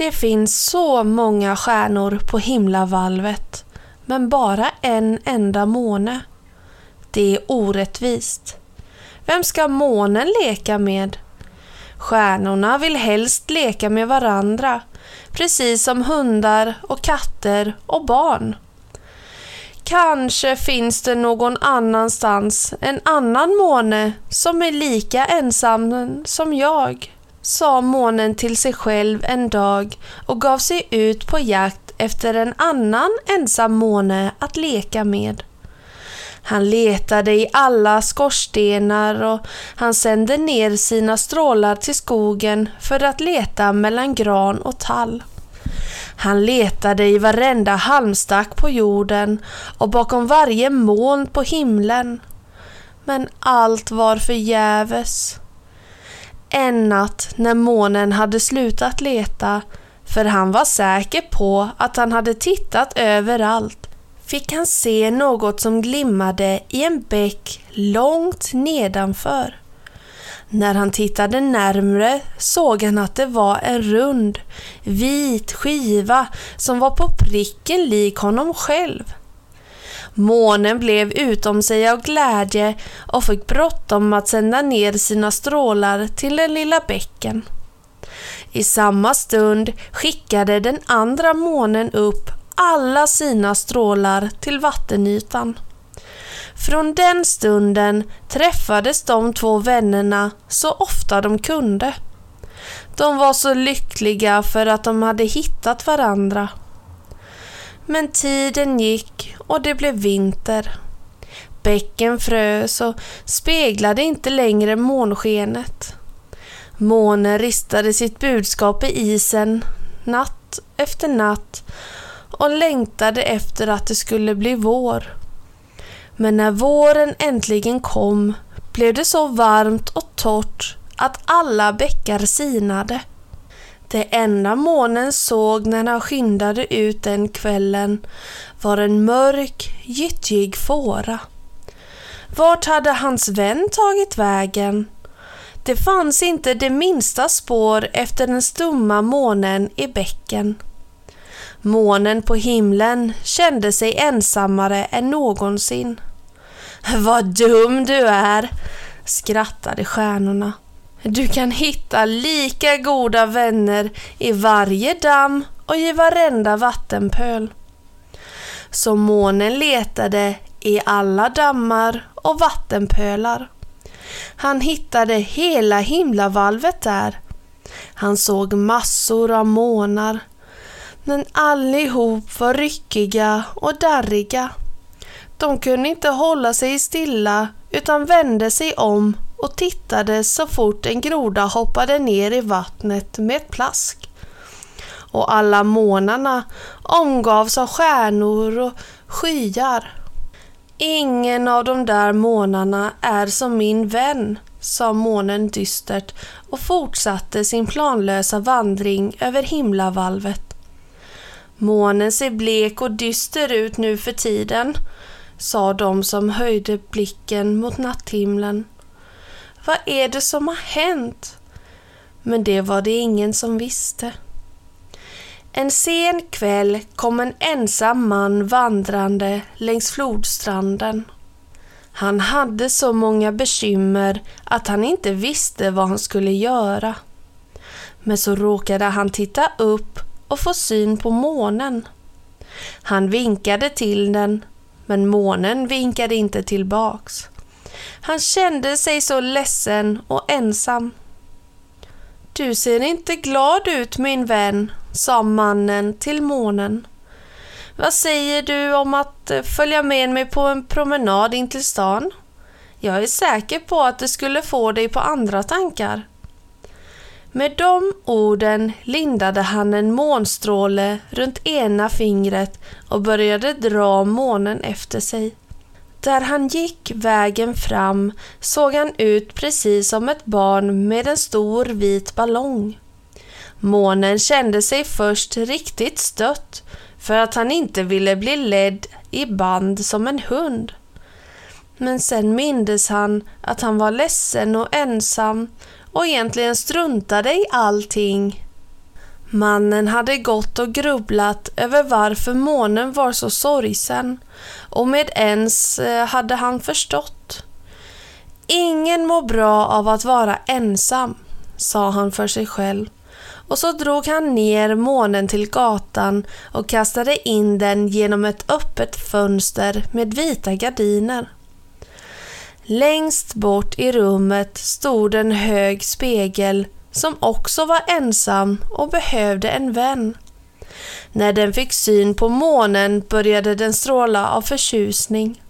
Det finns så många stjärnor på himlavalvet men bara en enda måne. Det är orättvist. Vem ska månen leka med? Stjärnorna vill helst leka med varandra, precis som hundar och katter och barn. Kanske finns det någon annanstans en annan måne som är lika ensam som jag, sa månen till sig själv en dag och gav sig ut på jakt efter en annan ensam måne att leka med. Han letade i alla skorstenar och han sände ner sina strålar till skogen för att leta mellan gran och tall. Han letade i varenda halmstack på jorden och bakom varje moln på himlen. Men allt var förgäves. En natt när månen hade slutat leta, för han var säker på att han hade tittat överallt, fick han se något som glimmade i en bäck långt nedanför. När han tittade närmre såg han att det var en rund, vit skiva som var på pricken lik honom själv. Månen blev utom sig av glädje och fick bråttom att sända ner sina strålar till den lilla bäcken. I samma stund skickade den andra månen upp alla sina strålar till vattenytan. Från den stunden träffades de två vännerna så ofta de kunde. De var så lyckliga för att de hade hittat varandra. Men tiden gick och det blev vinter. Bäcken frös och speglade inte längre månskenet. Månen ristade sitt budskap i isen natt efter natt och längtade efter att det skulle bli vår. Men när våren äntligen kom blev det så varmt och torrt att alla bäckar sinade. Det enda månen såg när han skyndade ut den kvällen var en mörk, gyttjig fåra. Vart hade hans vän tagit vägen? Det fanns inte det minsta spår efter den stumma månen i bäcken. Månen på himlen kände sig ensammare än någonsin. Vad dum du är, skrattade stjärnorna. Du kan hitta lika goda vänner i varje damm och i varenda vattenpöl. Så månen letade i alla dammar och vattenpölar. Han hittade hela himlavalvet där. Han såg massor av månar, men allihop var ryckiga och darriga. De kunde inte hålla sig stilla utan vände sig om och tittade så fort en groda hoppade ner i vattnet med ett plask. Och alla månarna omgavs av stjärnor och skyar. Ingen av de där månarna är som min vän, sa månen dystert och fortsatte sin planlösa vandring över himlavalvet. Månen ser blek och dyster ut nu för tiden, sa de som höjde blicken mot natthimlen. Vad är det som har hänt? Men det var det ingen som visste. En sen kväll kom en ensam man vandrande längs flodstranden. Han hade så många bekymmer att han inte visste vad han skulle göra. Men så råkade han titta upp och få syn på månen. Han vinkade till den, men månen vinkade inte tillbaks. Han kände sig så ledsen och ensam. Du ser inte glad ut min vän, sa mannen till månen. Vad säger du om att följa med mig på en promenad in till stan? Jag är säker på att det skulle få dig på andra tankar. Med de orden lindade han en månstråle runt ena fingret och började dra månen efter sig. Där han gick vägen fram såg han ut precis som ett barn med en stor vit ballong. Månen kände sig först riktigt stött för att han inte ville bli ledd i band som en hund. Men sen mindes han att han var ledsen och ensam och egentligen struntade i allting. Mannen hade gått och grubblat över varför månen var så sorgsen och med ens eh, hade han förstått. Ingen mår bra av att vara ensam, sa han för sig själv och så drog han ner månen till gatan och kastade in den genom ett öppet fönster med vita gardiner. Längst bort i rummet stod en hög spegel som också var ensam och behövde en vän. När den fick syn på månen började den stråla av förtjusning.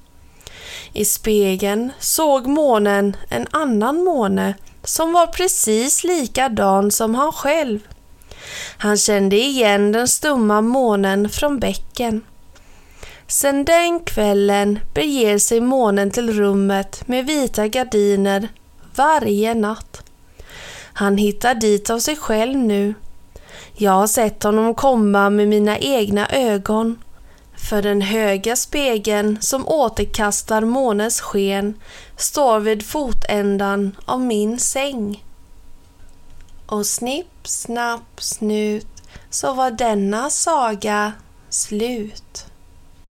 I spegeln såg månen en annan måne som var precis likadan som han själv. Han kände igen den stumma månen från bäcken. Sen den kvällen beger sig månen till rummet med vita gardiner varje natt. Han hittar dit av sig själv nu. Jag har sett honom komma med mina egna ögon. För den höga spegeln som återkastar månens sken står vid fotändan av min säng. Och snipp, snapp, snut så var denna saga slut.